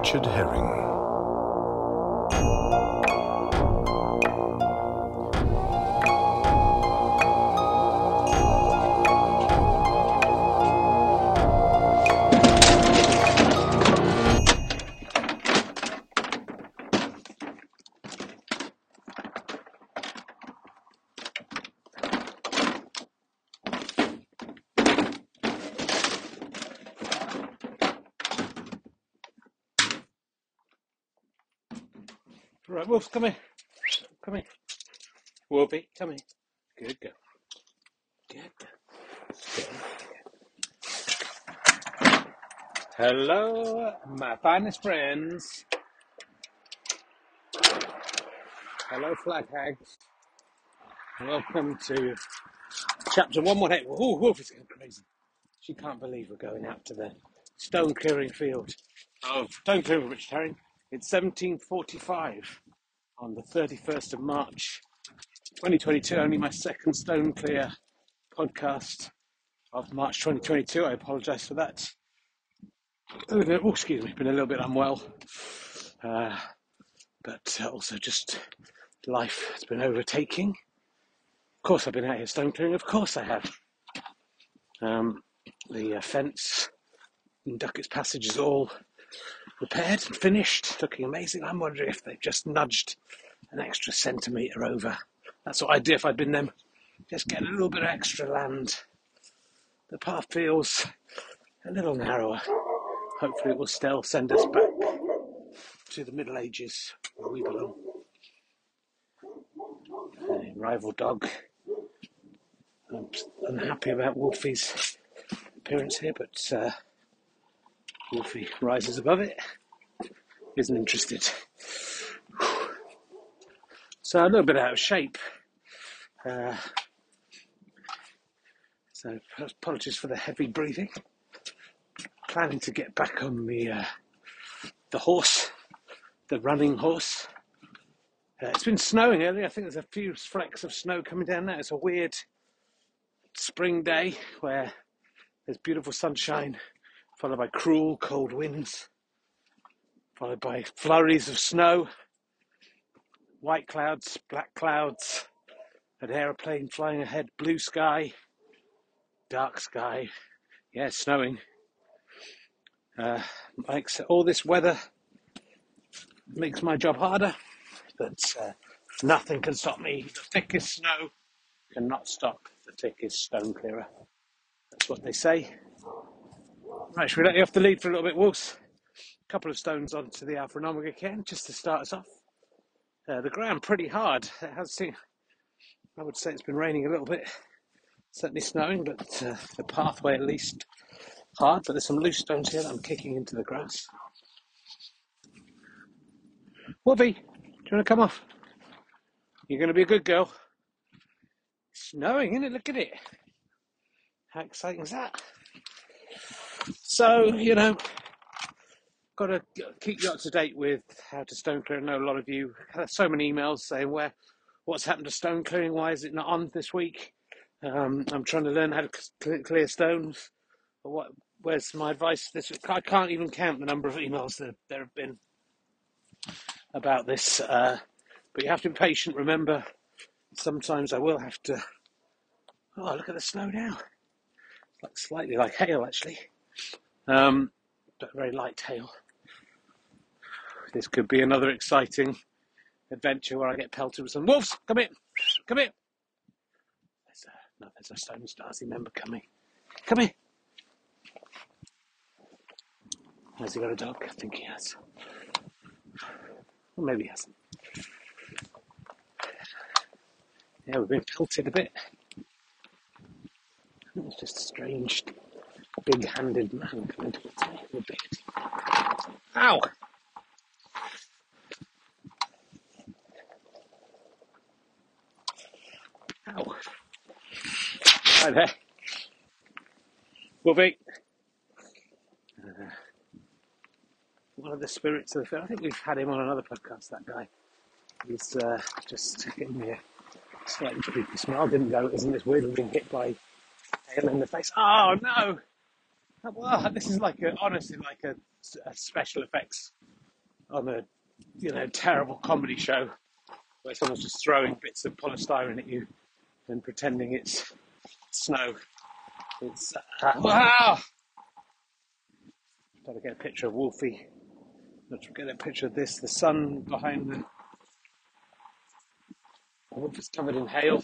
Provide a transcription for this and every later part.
Richard Herring. Right, Wolf, come here. Come here. Wolfie, come here. Good girl. Good girl. Hello, my finest friends. Hello, flag hags. Welcome to chapter 118. Oh, Wolf is going crazy. She can't believe we're going out to the stone clearing field of stone clearing Richard It's 1745 on the 31st of March 2022. Only my second Stone Clear podcast of March 2022. I apologise for that. Oh, excuse me, been a little bit unwell. Uh, but also just life has been overtaking. Of course, I've been out here stone clearing. Of course, I have. Um, the uh, fence in Duckett's Passage is all repaired and finished, looking amazing. I'm wondering if they've just nudged an extra centimetre over. That's what I'd do if I'd been them. Just get a little bit of extra land. The path feels a little narrower. Hopefully, it will still send us back to the Middle Ages where we belong. A rival dog. I'm unhappy about Wolfie's appearance here, but uh, Wolfie rises above it, isn't interested. So a little bit out of shape. Uh, so apologies for the heavy breathing. Planning to get back on the uh, the horse, the running horse. Uh, it's been snowing earlier. I think there's a few flecks of snow coming down now. It's a weird spring day where there's beautiful sunshine followed by cruel cold winds, followed by flurries of snow, white clouds, black clouds, an aeroplane flying ahead, blue sky, dark sky, yeah, snowing. Uh, makes all this weather makes my job harder, but uh, nothing can stop me. The thickest snow cannot stop the thickest stone clearer. That's what they say. Right, should we let you off the lead for a little bit, Wolves? Couple of stones onto the Alpha Omega again, just to start us off. Uh, the ground pretty hard. It has seen, I would say it's been raining a little bit, certainly snowing, but uh, the pathway at least hard. But there's some loose stones here that I'm kicking into the grass. Wolfie, do you want to come off? You're going to be a good girl. Snowing, isn't it? Look at it. How exciting is that? So, you know, got to keep you up to date with how to stone clear. I know a lot of you have so many emails saying where, what's happened to stone clearing? Why is it not on this week? Um, I'm trying to learn how to clear stones. What, where's my advice this week? I can't even count the number of emails that there have been about this. Uh, but you have to be patient. Remember, sometimes I will have to. Oh, look at the snow now. It's like slightly like hail, actually. Um, but very light hail. This could be another exciting adventure where I get pelted with some wolves. Come in, come in. There's a, no, there's a Stone Stasi member coming. Come here. Has he got a dog? I think he has. Or maybe he hasn't. Yeah, we've been pelted a bit. It's just strange big-handed man coming to attack a bit. Ow! Ow! Right there. Wolfie. Uh, one of the spirits of the film. I think we've had him on another podcast, that guy. He's uh, just giving me a slightly creepy smile. Didn't go, isn't this weird? Being hit by hail in the face. Oh no! Well, this is like a, honestly like a, a special effects on a you know terrible comedy show where someone's just throwing bits of polystyrene at you and pretending it's snow. It's uh, wow. Got to get a picture of Wolfie. Let's get a picture of this. The sun behind the wolf is covered in hail.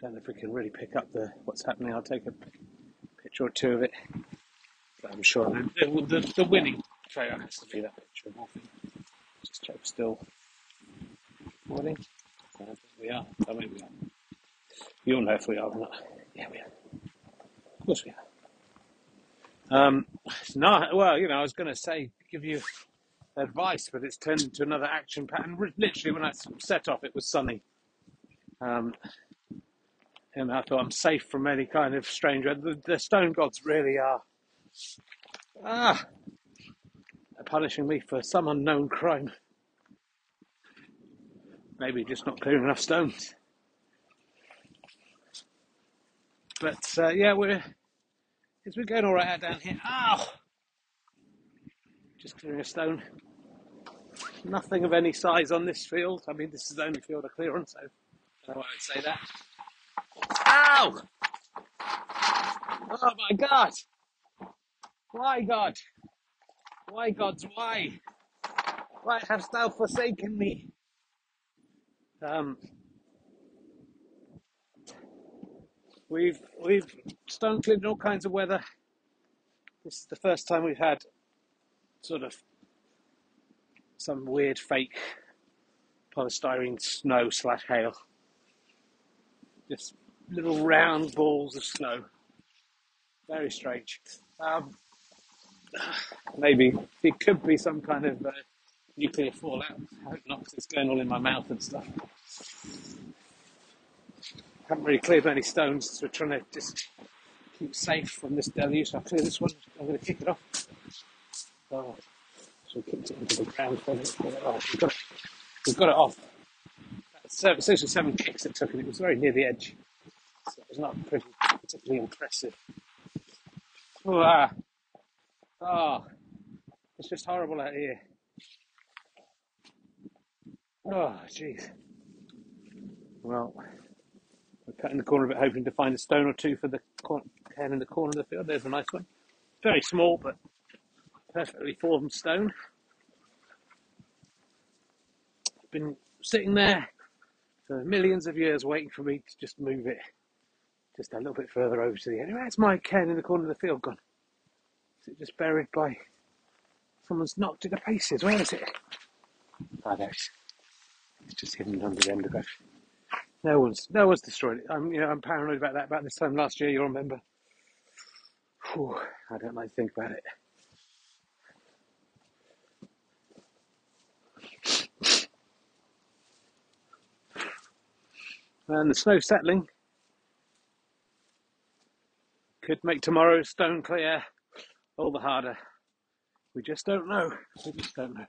Don't know if we can really pick up the what's happening. I'll take a picture or two of it. But I'm sure the, the, the winning photo has to be that picture of Wolfie. Just check still recording. We are. Oh, maybe we are. You'll know if we are or not. Yeah, we are. Of course we are. Um, no, well, you know, I was going to say, give you advice, but it's turned into another action pattern. Literally, when I set off, it was sunny. Um, and I thought I'm safe from any kind of stranger. The, the stone gods really are ah punishing me for some unknown crime. Maybe just not clearing enough stones. But uh, yeah, we're it's been going all right out down here. Ow! Just clearing a stone. Nothing of any size on this field. I mean, this is the only field I clear on, so I don't know why I'd say that. Ow! Oh my God! Why, God? Why, gods, why? Why hast thou forsaken me? Um, we've we've stone in all kinds of weather. This is the first time we've had sort of some weird fake polystyrene snow slash hail. Just little round balls of snow. Very strange. Um, maybe it could be some kind of uh, nuclear fallout. I hope not, because it's going all in my mouth and stuff. Haven't really cleared any stones, so we're trying to just keep safe from this deluge. I'll clear this one. I'm going to kick it off. Oh, so we kicked it into the ground. Oh, we've, got it, we've got it off. Seven, six or seven kicks it took, and it was very near the edge. So it was not pretty, particularly impressive. Oh, ah. oh, it's just horrible out here. Oh, jeez. Well, we're cutting the corner of it, hoping to find a stone or two for the cairn in the corner of the field. There's a nice one. Very small, but perfectly formed stone. Been sitting there for millions of years waiting for me to just move it just a little bit further over to the end. Where's my cairn in the corner of the field gone? Is it just buried by someone's knocked it to pieces? Where is it? Ah, there it is. It's just hidden under the undergrowth. No one's no one's destroyed it. I'm you know I'm paranoid about that. About this time last year, you'll remember. Whew, I don't like to think about it. And the snow settling could make tomorrow stone clear all the harder. We just don't know. We just don't know.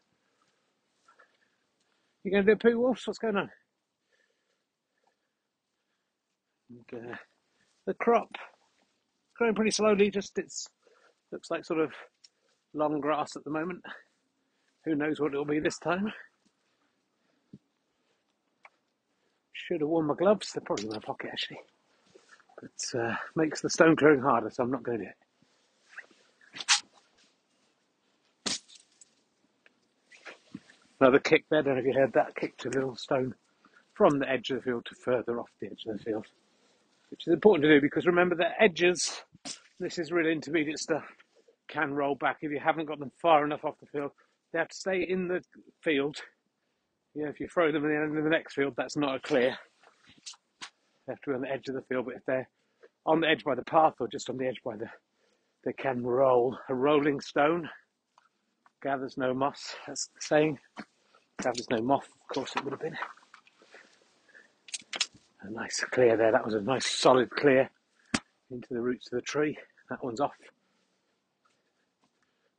You going to do a poo wolves? What's going on? And, uh, the crop growing pretty slowly. Just it's looks like sort of long grass at the moment. Who knows what it'll be this time? Should have worn my gloves. They're probably in my pocket actually but uh, makes the stone clearing harder, so I'm not going to do it. Another kick there, I don't know if you heard that, kicked a little stone from the edge of the field to further off the edge of the field, which is important to do because remember the edges, this is really intermediate stuff, can roll back if you haven't got them far enough off the field. They have to stay in the field. Yeah, if you throw them in the end of the next field, that's not a clear. They have to be on the edge of the field, but if they're on the edge by the path or just on the edge by the, they can roll. A rolling stone gathers no moss, that's the saying. Gathers no moth, of course it would have been. A nice clear there, that was a nice solid clear into the roots of the tree. That one's off.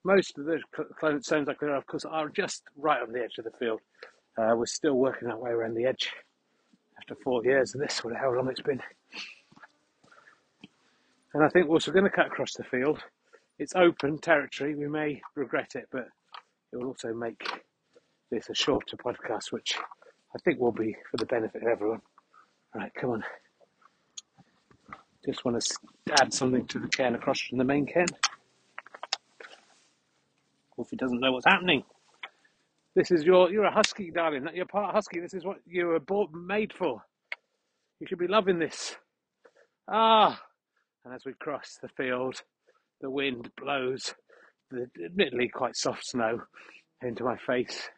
Most of the stones I clear, of course, are just right on the edge of the field. Uh, we're still working our way around the edge after four years of this, whatever how long it's been. And I think we're also going to cut across the field. It's open territory. We may regret it, but it will also make this a shorter podcast, which I think will be for the benefit of everyone. Right, come on. Just want to add something to the cairn across from the main cairn. Wolfie doesn't know what's happening. This is your, you're a husky, darling. You're part husky. This is what you were bought, made for. You should be loving this. Ah! And as we cross the field, the wind blows the admittedly quite soft snow into my face.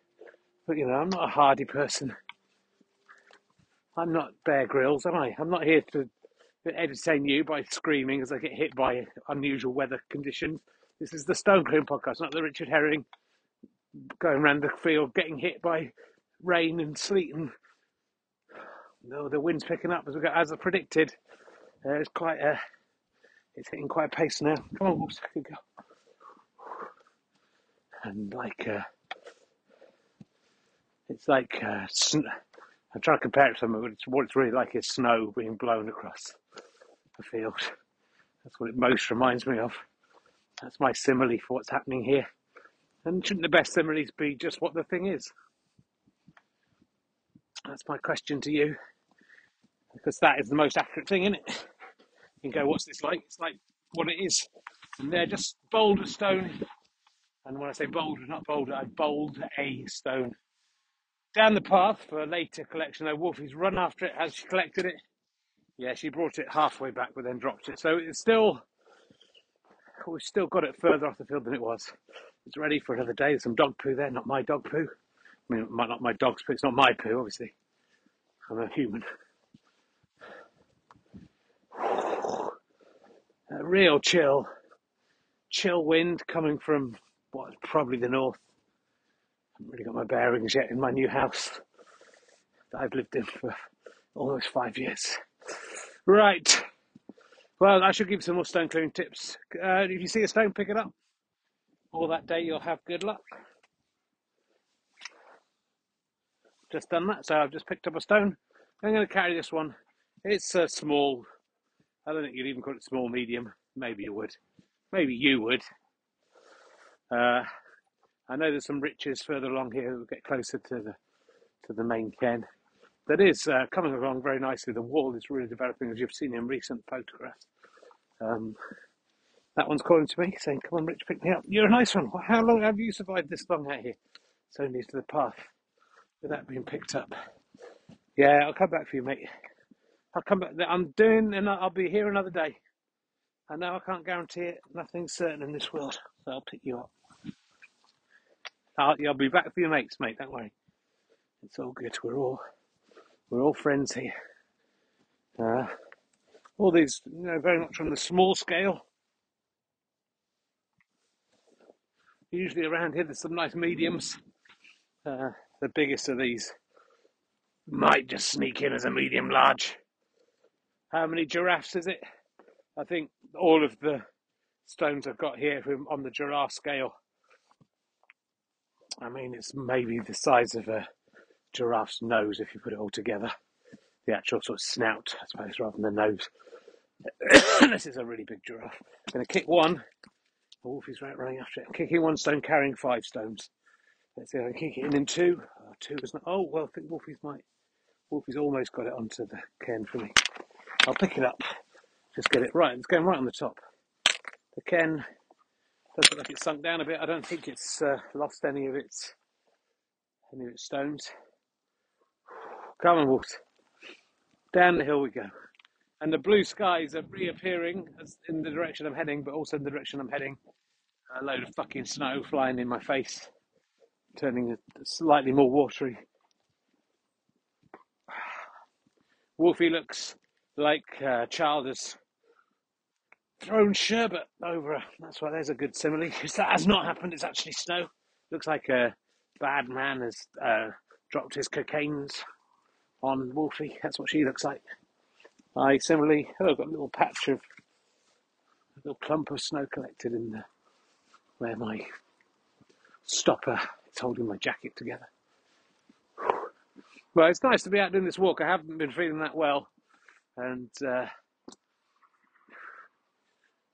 But you know, I'm not a hardy person. I'm not Bear Grylls, am I? I'm not here to entertain you by screaming as I get hit by unusual weather conditions. This is the Stone Clear podcast, not the Richard Herring going around the field getting hit by rain and sleet and no, the wind's picking up as we go as I predicted. Uh, it's quite a, it's hitting quite a pace now. Come on, Wolves, go. And like, uh, it's like uh, sn- I'm trying to compare it to something, but it's, what it's really like is snow being blown across the field. That's what it most reminds me of. That's my simile for what's happening here. And shouldn't the best similes be just what the thing is? That's my question to you. Because that is the most accurate thing, isn't it? You can go, what's this like? It's like what it is. And they're just boulder stone. And when I say boulder, not boulder, I bold a stone. Down the path for a later collection, though, Wolfie's run after it as she collected it. Yeah, she brought it halfway back, but then dropped it. So it's still, we've still got it further off the field than it was. It's ready for another day. There's some dog poo there, not my dog poo. I mean, not my dog's poo. It's not my poo, obviously. I'm a human. A real chill, chill wind coming from what's probably the north. I haven't really got my bearings yet in my new house that I've lived in for almost five years. Right. Well, I should give some more stone clearing tips. Uh, if you see a stone, pick it up. All that day, you'll have good luck. Just done that, so I've just picked up a stone. I'm going to carry this one. It's a small I don't think you'd even call it small, medium. Maybe you would. Maybe you would. Uh, I know there's some riches further along here. We'll get closer to the to the main cairn. That is uh, coming along very nicely. The wall is really developing, as you've seen in recent photographs. Um, that one's calling to me, saying, "Come on, Rich, pick me up. You're a nice one. How long have you survived this long out here, so near to the path, without being picked up?" Yeah, I'll come back for you, mate. I'll come back. I'm doing, and I'll be here another day. I know I can't guarantee it. Nothing's certain in this world, so I'll pick you up. I'll, I'll be back for your mates, mate. Don't worry. It's all good. We're all we're all friends here. Uh, all these, you know, very much on the small scale. Usually around here, there's some nice mediums. Uh, the biggest of these might just sneak in as a medium large. How many giraffes is it? I think all of the stones I've got here on the giraffe scale. I mean, it's maybe the size of a giraffe's nose if you put it all together. The actual sort of snout, I suppose, rather than the nose. this is a really big giraffe. I'm going to kick one. Wolf is right running after it. I'm kicking one stone, carrying five stones. Let's see I can kick it in in two. Oh, two is not. Oh, well, I think Wolfie's might. Wolfie's almost got it onto the cairn for me. I'll pick it up, just get it right. It's going right on the top. The cairn does look like it's sunk down a bit. I don't think it's uh, lost any of its any of its stones. Come on, Wolves. Down the hill we go. And the blue skies are reappearing in the direction I'm heading, but also in the direction I'm heading. A load of fucking snow flying in my face, turning slightly more watery. Wolfie looks like uh, child has thrown sherbet over her. That's why there's a good simile. Because that has not happened. It's actually snow. Looks like a bad man has uh, dropped his cocaines on Wolfie. That's what she looks like. I similarly, oh, I've got a little patch of a little clump of snow collected in the where my stopper is holding my jacket together. Well, it's nice to be out doing this walk. I haven't been feeling that well and uh,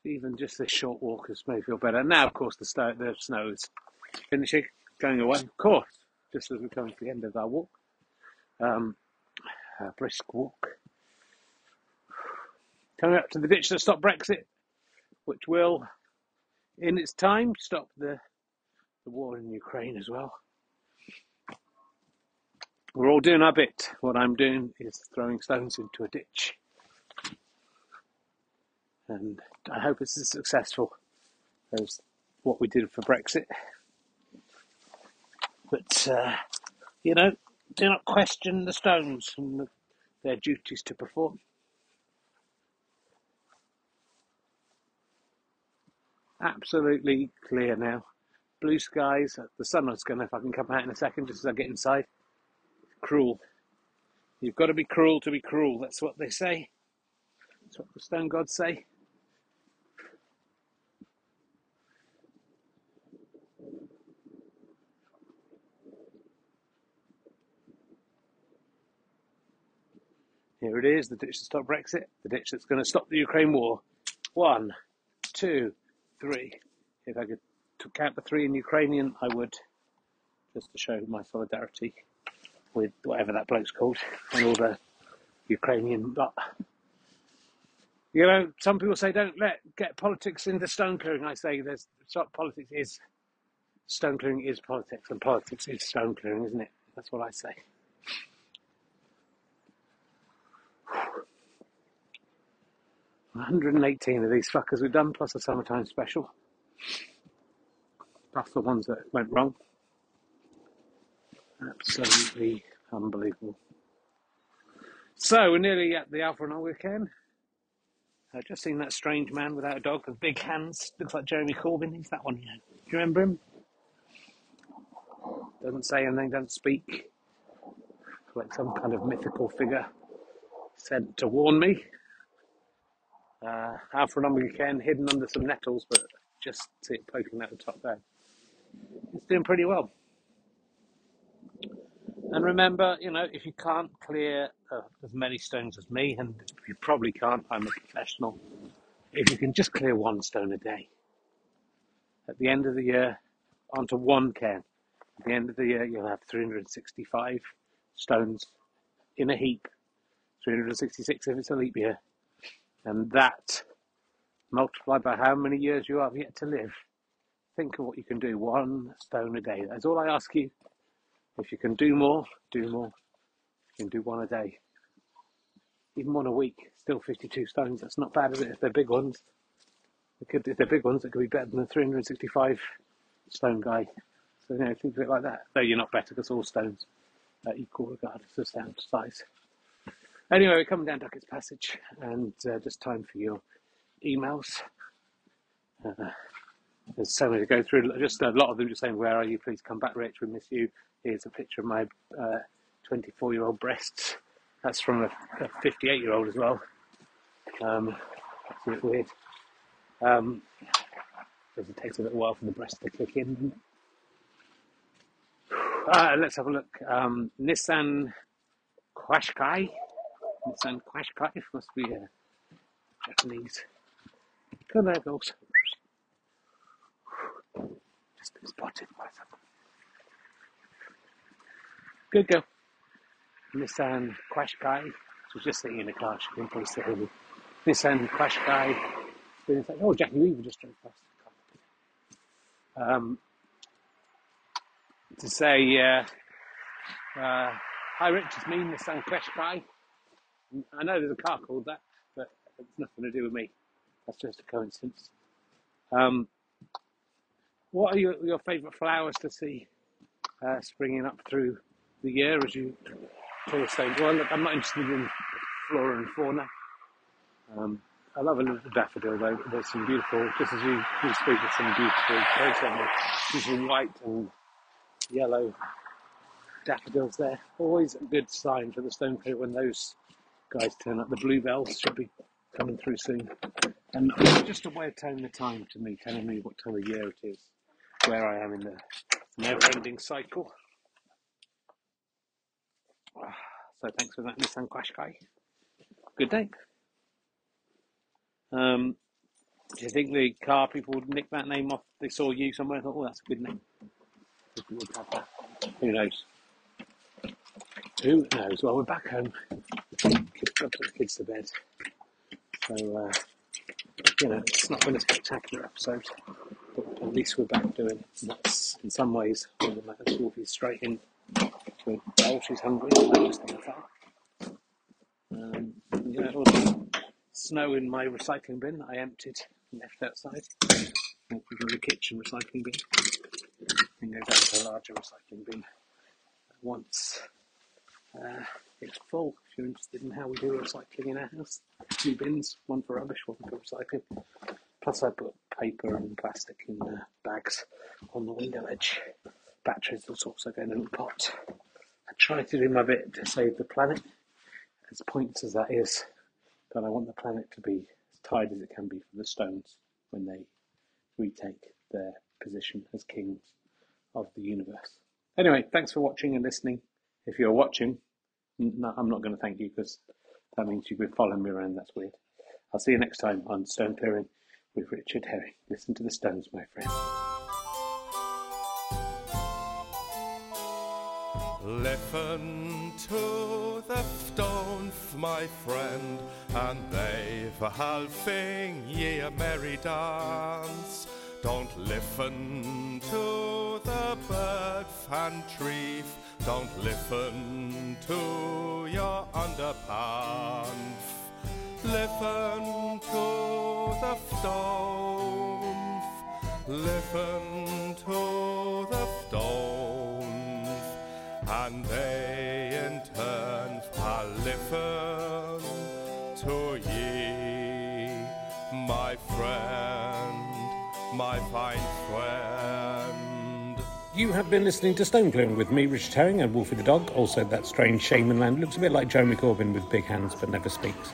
even just this short walk has made me feel better. Now, of course, the snow, the snow is finishing, going away. Of course, just as we come to the end of our walk, um, a brisk walk. Coming up to the ditch that stopped Brexit, which will, in its time, stop the, the war in Ukraine as well. We're all doing our bit. What I'm doing is throwing stones into a ditch. And I hope it's as successful as what we did for Brexit. But, uh, you know, do not question the stones and the, their duties to perform. Absolutely clear now. Blue skies. Uh, the sun is going to fucking come out in a second just as I get inside. Cruel. You've got to be cruel to be cruel. That's what they say. That's what the stone gods say. Here it is, the ditch to stop Brexit, the ditch that's going to stop the Ukraine war. One, two, three. If I could to count the three in Ukrainian, I would, just to show my solidarity with whatever that bloke's called and all the Ukrainian. But you know, some people say don't let get politics into stone clearing. I say there's politics is stone clearing is politics, and politics is stone clearing, isn't it? That's what I say. 118 of these fuckers we've done, plus a summertime special. Plus the ones that went wrong. Absolutely unbelievable. So we're nearly at the Alpha and Omega Cairn. I've just seen that strange man without a dog with big hands. Looks like Jeremy Corbyn. He's that one. Do you remember him? Doesn't say anything, doesn't speak. Like some kind of mythical figure sent to warn me. Uh, Alpha and Omega Cairn hidden under some nettles, but just see it poking out the top there. It's doing pretty well. And remember, you know, if you can't clear uh, as many stones as me, and you probably can't, I'm a professional, if you can just clear one stone a day, at the end of the year, onto one cairn. At the end of the year, you'll have 365 stones in a heap, 366 if it's a leap year. And that, multiplied by how many years you have yet to live, think of what you can do one stone a day. That's all I ask you. If you can do more, do more. You can do one a day. Even one a week, still 52 stones. That's not bad, is it? If they're big ones. It could, if they're big ones, it could be better than a 365 stone guy. So, you know, think of it like that. Though you're not better because all stones are equal regardless of sound size. Anyway, we're coming down Duckett's Passage and uh, just time for your emails. Uh, there's so many to go through. Just a lot of them just saying, Where are you? Please come back, Rich. We miss you. Here's a picture of my 24 uh, breasts. That's from a 58 year old as well. Um, that's a bit weird. Um, it takes a little while for the breast to kick in. Uh, let's have a look. Um, Nissan Qashqai Nissan Qashqai must be a Japanese. Come there goes. Just been spotted by someone. Good girl. Nissan Qashqai. She was just sitting in the car. She didn't probably say anything. Nissan Qashqai. Like, oh, Jackie Weaver just drove past the car. Um, to say, uh, uh, hi Rich, it's me, Nissan Qashqai. I know there's a car called that, but it's nothing to do with me. That's just a coincidence. Um, what are your, your favourite flowers to see uh, springing up through the year as you tour stage? Well, look, I'm not interested in flora and fauna. Um, I love a little daffodil though. There's some beautiful, just as you, you speak, there's some beautiful, usually white and yellow daffodils there. Always a good sign for the stone clear when those guys turn up. The bluebells should be coming through soon. And it's just a way of telling the time to me, telling me what time of year it is, where I am in the never-ending cycle. So thanks for that, Nissan Qashqai. Good day. Um, Do you think the car people would nick that name off? They saw you somewhere and thought, oh, that's a good name. Who knows? Who knows? Well, we're back home. Got put the kids to bed. So, uh, you know, it's not been a spectacular episode, but at least we're back doing. And that's, in some ways, of the matters. Wolfie's straight in to bell. She's hungry. I just that. Um, you know, all the snow in my recycling bin that I emptied and left outside. In the kitchen recycling bin. And goes out to a larger recycling bin once uh, it's full. If you're interested in how we do recycling in our house, two bins, one for rubbish, one for recycling. Plus, I put paper and plastic in the bags on the window edge. Batteries will also go in a little pot. I try to do my bit to save the planet, as points as that is, but I want the planet to be as tidy as it can be for the stones when they retake their position as kings of the universe. Anyway, thanks for watching and listening. If you're watching, no, I'm not going to thank you because that means you've been following me around. That's weird. I'll see you next time on Stone Clearing with Richard Herring. Listen to the stones, my friend. Listen to the stones, my friend, and they've a halfing ye a merry dance. Don't listen to the bird and tree. Don't listen to your underpants. Listen to the stones. Listen to the stones. And they You have been listening to Stone Clearing with me, Richard Herring, and Wolfie the dog. Also, that strange shaman land looks a bit like Jeremy Corbyn with big hands but never speaks.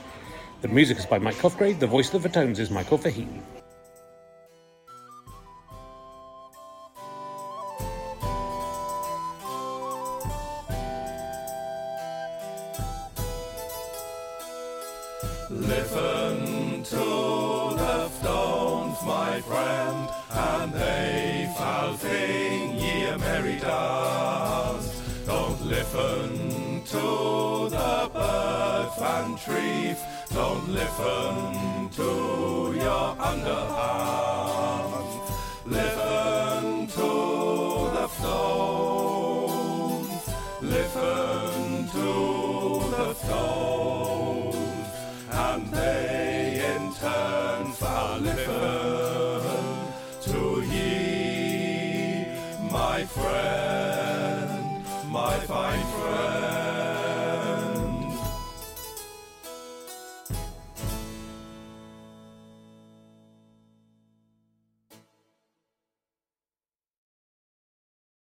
The music is by Mike Cosgrave. The voice of the Fatones is Michael Fahey. Don't listen to your underhands.